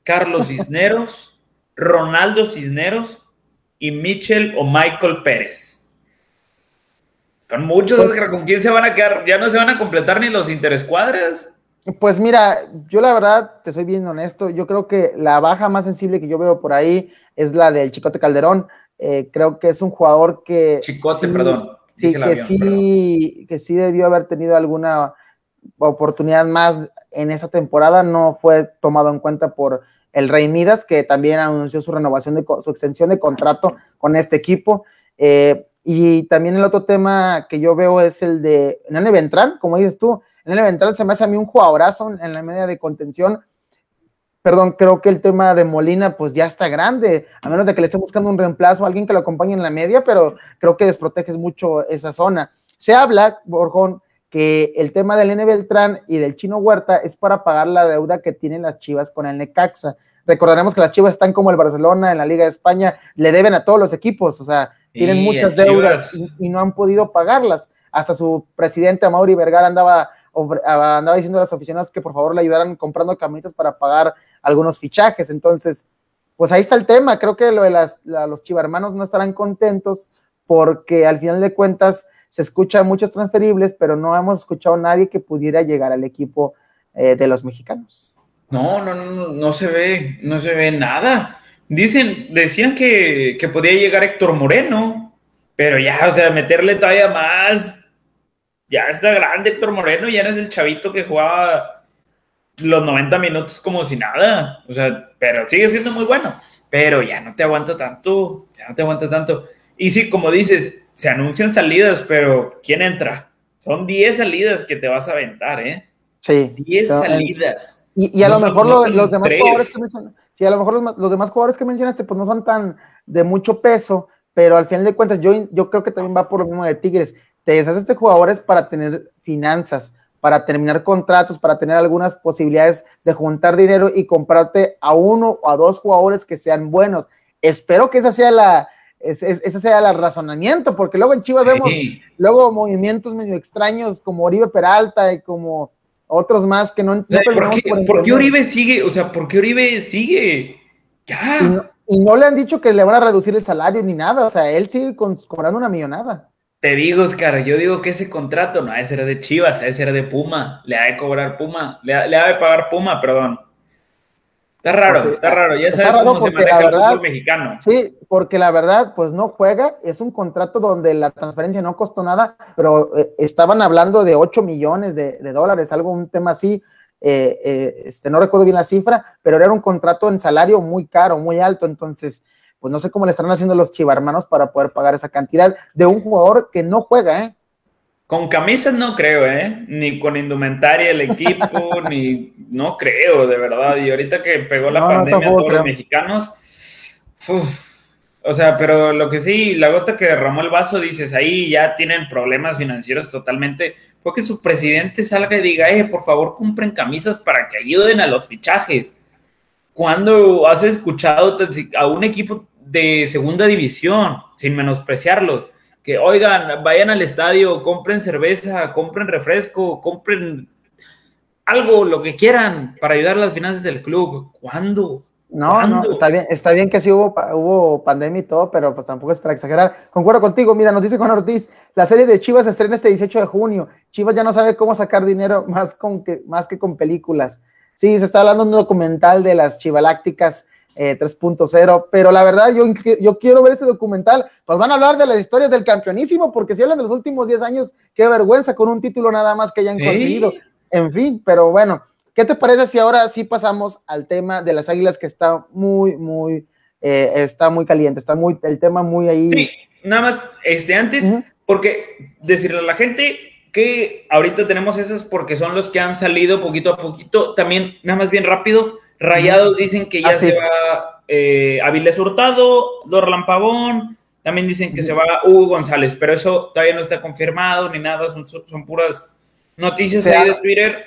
Carlos Cisneros, Ronaldo Cisneros y Michel o Michael Pérez. Son muchos, pues ¿con quién se van a quedar? Ya no se van a completar ni los interescuadras. Pues mira, yo la verdad, te soy bien honesto, yo creo que la baja más sensible que yo veo por ahí es la del Chicote Calderón. Eh, creo que es un jugador que... Chicote, perdón. Sí, que sí, que sí debió haber tenido alguna oportunidad más en esa temporada, no fue tomado en cuenta por el Rey Midas, que también anunció su renovación de su extensión de contrato con este equipo. Eh, y también el otro tema que yo veo es el de Nene Ventral, como dices tú, el Ventral se me hace a mí un jugadorazo en la media de contención. Perdón, creo que el tema de Molina pues ya está grande, a menos de que le esté buscando un reemplazo, alguien que lo acompañe en la media, pero creo que desproteges mucho esa zona. Se habla, Borjón, que el tema del N Beltrán y del Chino Huerta es para pagar la deuda que tienen las Chivas con el Necaxa. Recordaremos que las Chivas están como el Barcelona en la Liga de España, le deben a todos los equipos, o sea, tienen muchas deudas y, y, no han podido pagarlas. Hasta su presidente, Mauri Vergara, andaba andaba diciendo a los aficionados que por favor le ayudaran comprando camisas para pagar algunos fichajes. Entonces, pues ahí está el tema. Creo que lo de las, los chivarmanos no estarán contentos porque al final de cuentas se escuchan muchos transferibles, pero no hemos escuchado a nadie que pudiera llegar al equipo eh, de los mexicanos. No, no, no, no se ve, no se ve nada. Dicen, decían que, que podía llegar Héctor Moreno, pero ya, o sea, meterle todavía más, ya está grande Héctor Moreno, ya no es el chavito que jugaba los 90 minutos como si nada. O sea, pero sigue siendo muy bueno. Pero ya no te aguanta tanto, ya no te aguanta tanto. Y sí, como dices, se anuncian salidas, pero ¿quién entra? Son 10 salidas que te vas a aventar, ¿eh? Sí. 10 salidas. Y, a lo mejor los demás jugadores que mencionaste, sí, a lo mejor los, demás jugadores que mencionaste, pues no son tan de mucho peso, pero al final de cuentas, yo, yo creo que también va por lo mismo de Tigres te deshaces de jugadores para tener finanzas, para terminar contratos, para tener algunas posibilidades de juntar dinero y comprarte a uno o a dos jugadores que sean buenos. Espero que esa sea la, ese, sea el razonamiento, porque luego en Chivas vemos luego movimientos medio extraños como Oribe Peralta y como otros más que no, no ¿Por, qué, Oribe sigue? O sea, ¿por qué Oribe sigue? Ya. Y no, le han dicho que le van a reducir el salario ni nada, o sea, él sigue cobrando una millonada. Te digo, Oscar, yo digo que ese contrato no ha de ser de Chivas, ha de ser de Puma. Le ha de cobrar Puma, le ha, de pagar Puma, perdón. Está raro, pues está raro. Ya sabes cómo se maneja el fútbol mexicano. Sí, porque la verdad, pues no juega. Es un contrato donde la transferencia no costó nada, pero eh, estaban hablando de 8 millones de, dólares, algo, un tema así. Eh, eh, este, no recuerdo bien la cifra, pero era un contrato en salario muy caro, muy alto. Entonces, pues no sé cómo le estarán haciendo los chivarmanos para poder pagar esa cantidad de un jugador que no juega, ¿eh? Con camisas no creo, ¿eh? Ni con indumentaria del equipo, ni no creo, de verdad. Y ahorita que pegó la pandemia a todos los mexicanos, o sea, pero lo que sí, la gota que derramó el vaso, dices, ahí ya tienen problemas financieros totalmente. Fue que su presidente salga y diga, eh, por favor, compren camisas para que ayuden a los fichajes. ¿Cuándo has escuchado a un equipo de segunda división, sin menospreciarlos. Que oigan, vayan al estadio, compren cerveza, compren refresco, compren algo, lo que quieran, para ayudar a las finanzas del club. ¿Cuándo? No, no, está bien, está bien que sí hubo, hubo pandemia y todo, pero pues tampoco es para exagerar. Concuerdo contigo, mira, nos dice Juan Ortiz, la serie de Chivas se estrena este 18 de junio. Chivas ya no sabe cómo sacar dinero más, con que, más que con películas. Sí, se está hablando de un documental de las chivalácticas 3.0, pero la verdad yo, yo quiero ver ese documental, pues van a hablar de las historias del campeonísimo, porque si hablan de los últimos 10 años, qué vergüenza con un título nada más que hayan conseguido, en fin, pero bueno, ¿qué te parece si ahora sí pasamos al tema de las águilas que está muy, muy, eh, está muy caliente, está muy, el tema muy ahí. Sí, nada más, este, antes, porque decirle a la gente que ahorita tenemos esas porque son los que han salido poquito a poquito, también, nada más bien rápido, Rayados dicen que ya ah, se va eh, Avilés Hurtado, Dorlan Pavón, también dicen que se va Hugo González, pero eso todavía no está confirmado ni nada, son, son puras noticias ahí de Twitter.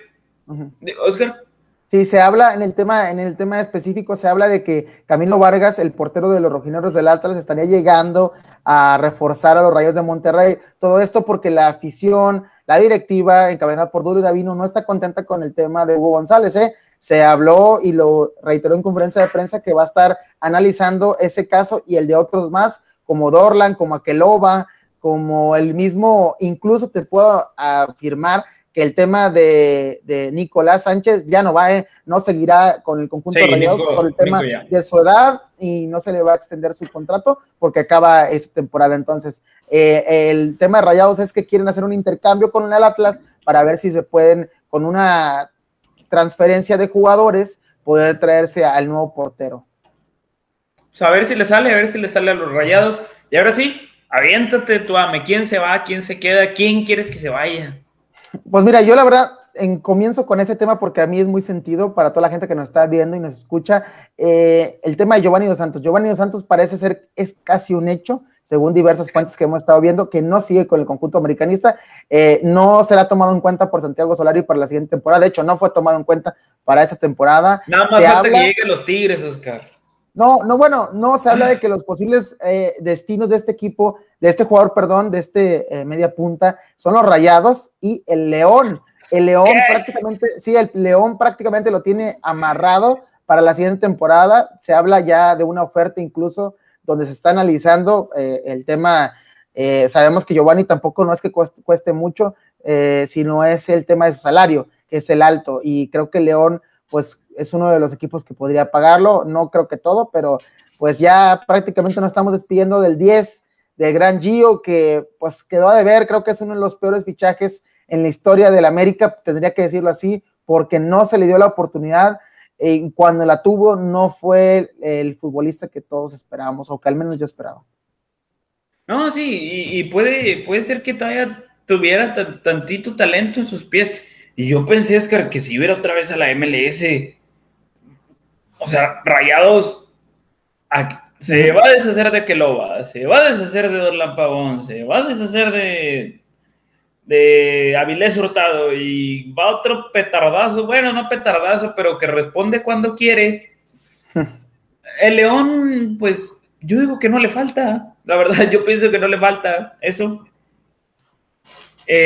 Oscar. Sí, se habla en el tema, en el tema específico, se habla de que Camilo Vargas, el portero de los rojineros del Atlas, estaría llegando a reforzar a los Rayos de Monterrey. Todo esto porque la afición, la directiva, encabezada por Duro y Davino, no está contenta con el tema de Hugo González. ¿eh? Se habló y lo reiteró en conferencia de prensa que va a estar analizando ese caso y el de otros más, como Dorlan, como Aqueloba, como el mismo, incluso te puedo afirmar que el tema de, Nicolás Sánchez ya no va, eh, no seguirá con el conjunto de Rayados por el tema de su edad y no se le va a extender su contrato porque acaba esta temporada. Entonces, eh, el tema de Rayados es que quieren hacer un intercambio con el Atlas para ver si se pueden, con una transferencia de jugadores, poder traerse al nuevo portero. Pues a ver si le sale, a ver si le sale a los Rayados. Y ahora sí, aviéntate tú, ame, ¿quién se va? ¿Quién se queda? ¿Quién quieres que se vaya? Pues mira, yo la verdad en, comienzo con ese tema porque a mí es muy sentido para toda la gente que nos está viendo y nos escucha. Eh, el tema de Giovanni Dos Santos. Giovanni Dos Santos parece ser, es casi un hecho, según diversas fuentes que hemos estado viendo, que no sigue con el conjunto americanista. Eh, no será tomado en cuenta por Santiago Solari para la siguiente temporada. De hecho, no fue tomado en cuenta para esta temporada. Nada más falta que lleguen los Tigres, Oscar. No, no, bueno, no se habla de que los posibles eh, destinos de este equipo, de este jugador, perdón, de este eh, media punta, son los Rayados y el León. El León prácticamente, sí, el León prácticamente lo tiene amarrado para la siguiente temporada. Se habla ya de una oferta incluso donde se está analizando eh, el tema. sabemos que Giovanni tampoco no es que cueste, cueste mucho, sino es el tema de su salario, que es el alto. Y creo que León, pues es uno de los equipos que podría pagarlo, no creo que todo, pero pues ya prácticamente nos estamos despidiendo del 10 de Gran Gio, que pues quedó a deber, creo que es uno de los peores fichajes en la historia del América, tendría que decirlo así, porque no se le dio la oportunidad y cuando la tuvo no fue el, futbolista que todos esperábamos, o que al menos yo esperaba. No, sí, y, puede, puede ser que todavía tuviera tantito talento en sus pies. Y yo pensé, Oscar, que si hubiera otra vez a la MLS, o sea, Rayados se va a deshacer de Keloba, se va a deshacer de Dorlan Pavón, se va a deshacer de, de Avilés Hurtado y va otro petardazo, bueno, no petardazo, pero que responde cuando quiere. El León, pues yo digo que no le falta, la verdad, yo pienso que no le falta eso.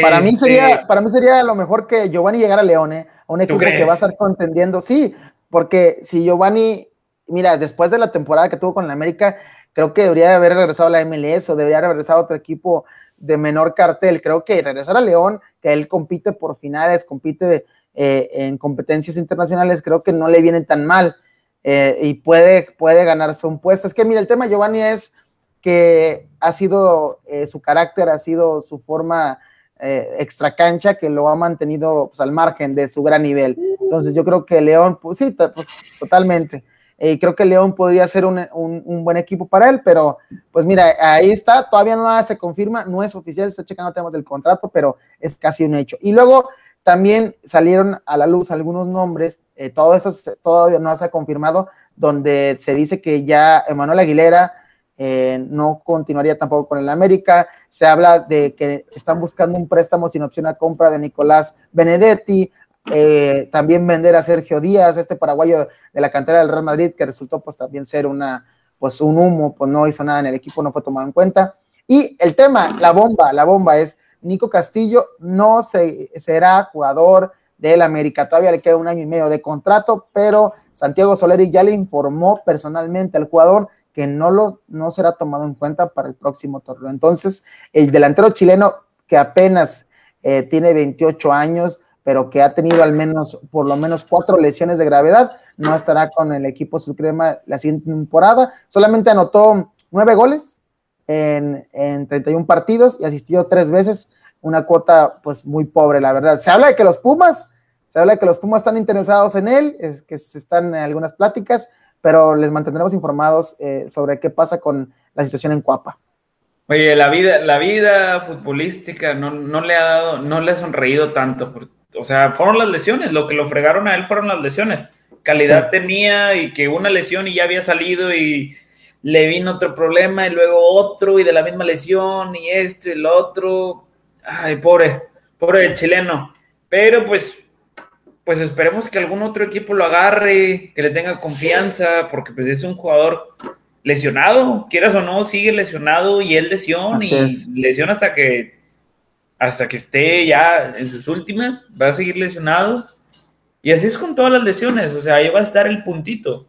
para, mí sería, este, para mí sería lo mejor que Giovanni llegara a León, ¿eh? a un equipo que va a estar contendiendo. Sí, porque si Giovanni, mira, después de la temporada que tuvo con la América, creo que debería haber regresado a la MLS o debería haber regresado a otro equipo de menor cartel. Creo que regresar a León, que él compite por finales, compite eh, en competencias internacionales, creo que no le viene tan mal eh, y puede, puede ganarse un puesto. Es que, mira, el tema Giovanni es que ha sido eh, su carácter, ha sido su forma eh, extra cancha que lo ha mantenido pues, al margen de su gran nivel. Entonces yo creo que León, pues sí, pues totalmente. Y creo que León podría ser un, buen equipo para él, pero pues mira, ahí está, todavía no se confirma, no es oficial, está checando temas del contrato, pero es casi un hecho. Y luego también salieron a la luz algunos nombres, eh, todo eso todavía no se ha confirmado, donde se dice que ya Emanuel Aguilera, eh, no continuaría tampoco con el América. Se habla de que están buscando un préstamo sin opción a compra de Nicolás Benedetti. Eh, también vender a Sergio Díaz, este paraguayo de la cantera del Real Madrid, que resultó pues también ser una, pues un humo, pues no hizo nada en el equipo, no fue tomado en cuenta. Y el tema, la bomba, la bomba es Nico Castillo no se, será jugador del América. Todavía le queda un año y medio de contrato, pero Santiago Soleri ya le informó personalmente al jugador que no, lo, no será tomado en cuenta para el próximo torneo. Entonces, el delantero chileno que apenas eh, tiene 28 años, pero que ha tenido al menos, por lo menos cuatro lesiones de gravedad, no estará con el equipo Sucrema la siguiente temporada. Solamente anotó nueve goles en, en 31 partidos y asistió tres veces, una cuota pues muy pobre, la verdad. Se habla de que los Pumas, se habla de que los Pumas están interesados en él, es que se están en algunas pláticas, pero les mantendremos informados eh, sobre qué pasa con la situación en Cuapa. Oye, la vida, la vida futbolística no, no le ha dado, no le ha sonreído tanto. O sea, fueron las lesiones, lo que lo fregaron a él fueron las lesiones. Calidad tenía y que una lesión y ya había salido y le vino otro problema y luego otro y de la misma lesión y esto y lo otro. Ay, pobre, pobre el chileno. Pero pues, pues esperemos que algún otro equipo lo agarre, que le tenga confianza, porque pues es un jugador lesionado, quieras o no, sigue lesionado y él lesión y lesión hasta que hasta que esté ya en sus últimas, va a seguir lesionado. Y así es con todas las lesiones, o sea, ahí va a estar el puntito.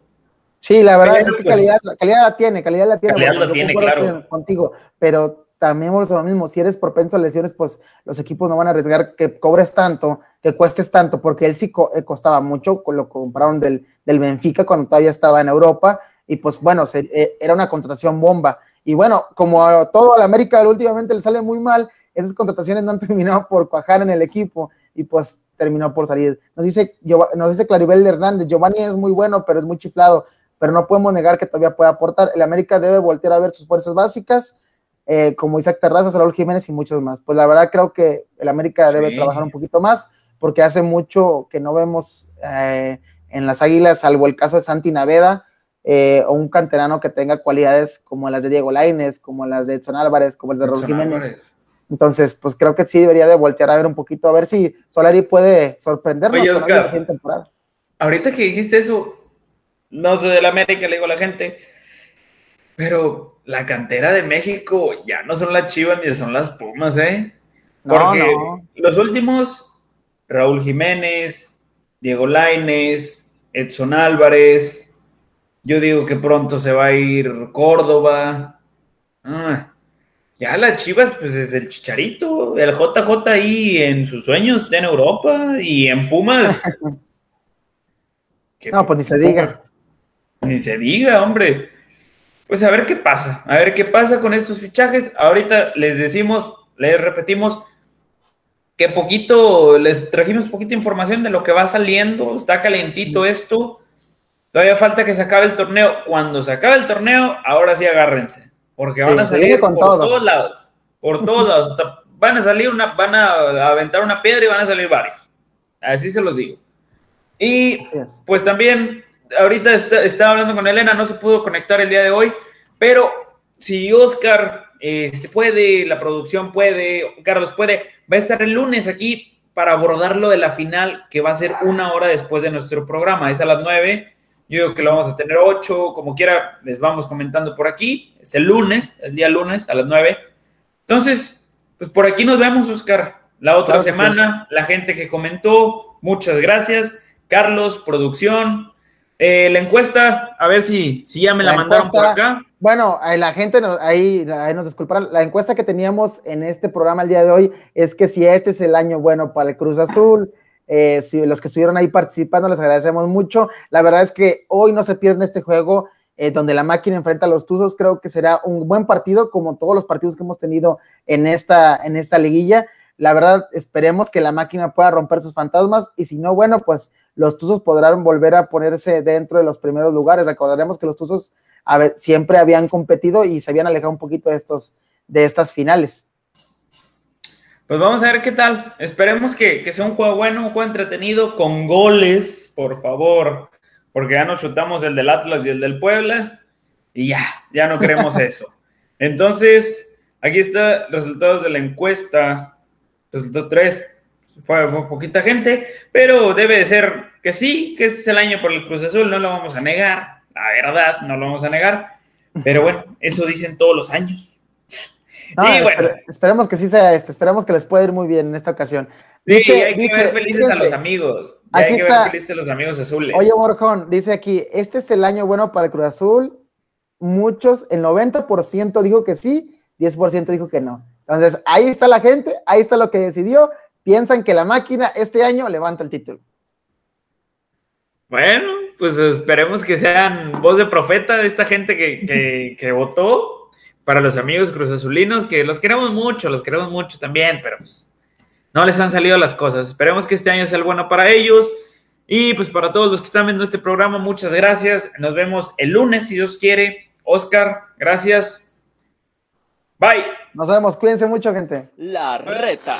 Sí, la verdad es que pues, calidad, calidad, la tiene, calidad la tiene. Calidad la tiene, claro. Contigo, pero también por lo mismo, si eres propenso a lesiones, pues los equipos no van a arriesgar que cobres tanto, que cuestes tanto, porque él sí eh, costaba mucho, lo compraron del, del Benfica cuando todavía estaba en Europa, y pues bueno, eh, era una contratación bomba. Y bueno, como a todo el América últimamente le sale muy mal, esas contrataciones no han terminado por cuajar en el equipo y pues terminó por salir. Nos dice, nos dice Claribel Hernández, Giovanni es muy bueno, pero es muy chiflado, pero no podemos negar que todavía puede aportar. El América debe voltear a ver sus fuerzas básicas, eh, como Isaac Terrazas, Raúl Jiménez y muchos más. Pues la verdad creo que el América debe trabajar un poquito más, porque hace mucho que no vemos eh, en las Águilas, salvo el caso de Santi Naveda, eh, o un canterano que tenga cualidades como las de Diego Laines, como las de Edson Álvarez, como las de Raúl Jiménez. Entonces, pues creo que sí debería de voltear a ver un poquito, a ver si Solari puede sorprendernos Oye, la siguiente temporada. Ahorita que dijiste eso, no sé del América, le digo a la gente, pero la cantera de México ya no son las Chivas ni son las Pumas, ¿eh? Porque los últimos, Raúl Jiménez, Diego Laines, Edson Álvarez, yo digo que pronto se va a ir Córdoba. Ah, ya las Chivas, pues es el Chicharito, el JJ ahí en sus sueños está en Europa y en Pumas. no, pues ni se diga. Ni se diga, hombre. Pues a ver qué pasa, a ver qué pasa con estos fichajes. Ahorita les decimos, les repetimos que poquito, les trajimos poquita información de lo que va saliendo, está calentito esto. Todavía falta que se acabe el torneo. Cuando se acabe el torneo, ahora sí agárrense. Porque van a salir por todos lados. Por todos lados. Van a salir una, van a aventar una piedra y van a salir varios. Así se los digo. Y pues también, ahorita estaba hablando con Elena, no se pudo conectar el día de hoy, pero si Oscar este, puede, la producción puede, Carlos puede, va a estar el lunes aquí para abordar lo de la final, que va a ser una hora después de nuestro programa, es a las nueve yo digo que lo vamos a tener 8, como quiera, les vamos comentando por aquí. Es el lunes, el día lunes a las 9. Entonces, pues por aquí nos vemos, Oscar. La otra semana, la gente que comentó, muchas gracias. Carlos, producción. Eh, la encuesta, a ver si, si ya me la, mandaron por acá. Bueno, la gente ahí, ahí nos disculparán. La encuesta que teníamos en este programa el día de hoy es que si este es el año bueno para el Cruz Azul, eh, si los que estuvieron ahí participando, les agradecemos mucho. La verdad es que hoy no se pierde este juego eh, donde la máquina enfrenta a los Tuzos. Creo que será un buen partido, como todos los partidos que hemos tenido en esta, en esta liguilla. La verdad, esperemos que la máquina pueda romper sus fantasmas y si no, bueno, pues los Tuzos podrán volver a ponerse dentro de los primeros lugares. Recordaremos que los Tuzos siempre habían competido y se habían alejado un poquito de, estos, de estas finales. Pues vamos a ver qué tal. Esperemos que, sea un juego bueno, un juego entretenido, con goles, por favor. Porque ya nos chutamos el del Atlas y el del Puebla. Y ya, ya no queremos eso. Entonces, aquí está resultados de la encuesta. Resultó 3. Fue, poquita gente, pero debe de ser que sí, que este es el año por el Cruz Azul, no lo vamos a negar. La verdad, no lo vamos a negar. Pero bueno, eso dicen todos los años esperemos que sí sea este, esperemos que les pueda ir muy bien en esta ocasión. sí, hay que ver felices a los amigos. hay que ver felices a los amigos azules. Oye, Borjón, dice aquí, este es el año bueno para el Cruz Azul. Muchos, el 90% dijo que sí, 10% dijo que no. Entonces, ahí está la gente, ahí está lo que decidió. piensan que la máquina este año levanta el título. Bueno, pues esperemos que sean voz de profeta de esta gente que, que, votó para los amigos cruzazulinos, que los queremos mucho, los queremos mucho también, pero pues, no les han salido las cosas. Esperemos que este año sea el bueno para ellos. Y pues para todos los que están viendo este programa, muchas gracias. Nos vemos el lunes, si Dios quiere. Oscar, gracias. Bye. Nos vemos. Cuídense mucho, gente. La reta.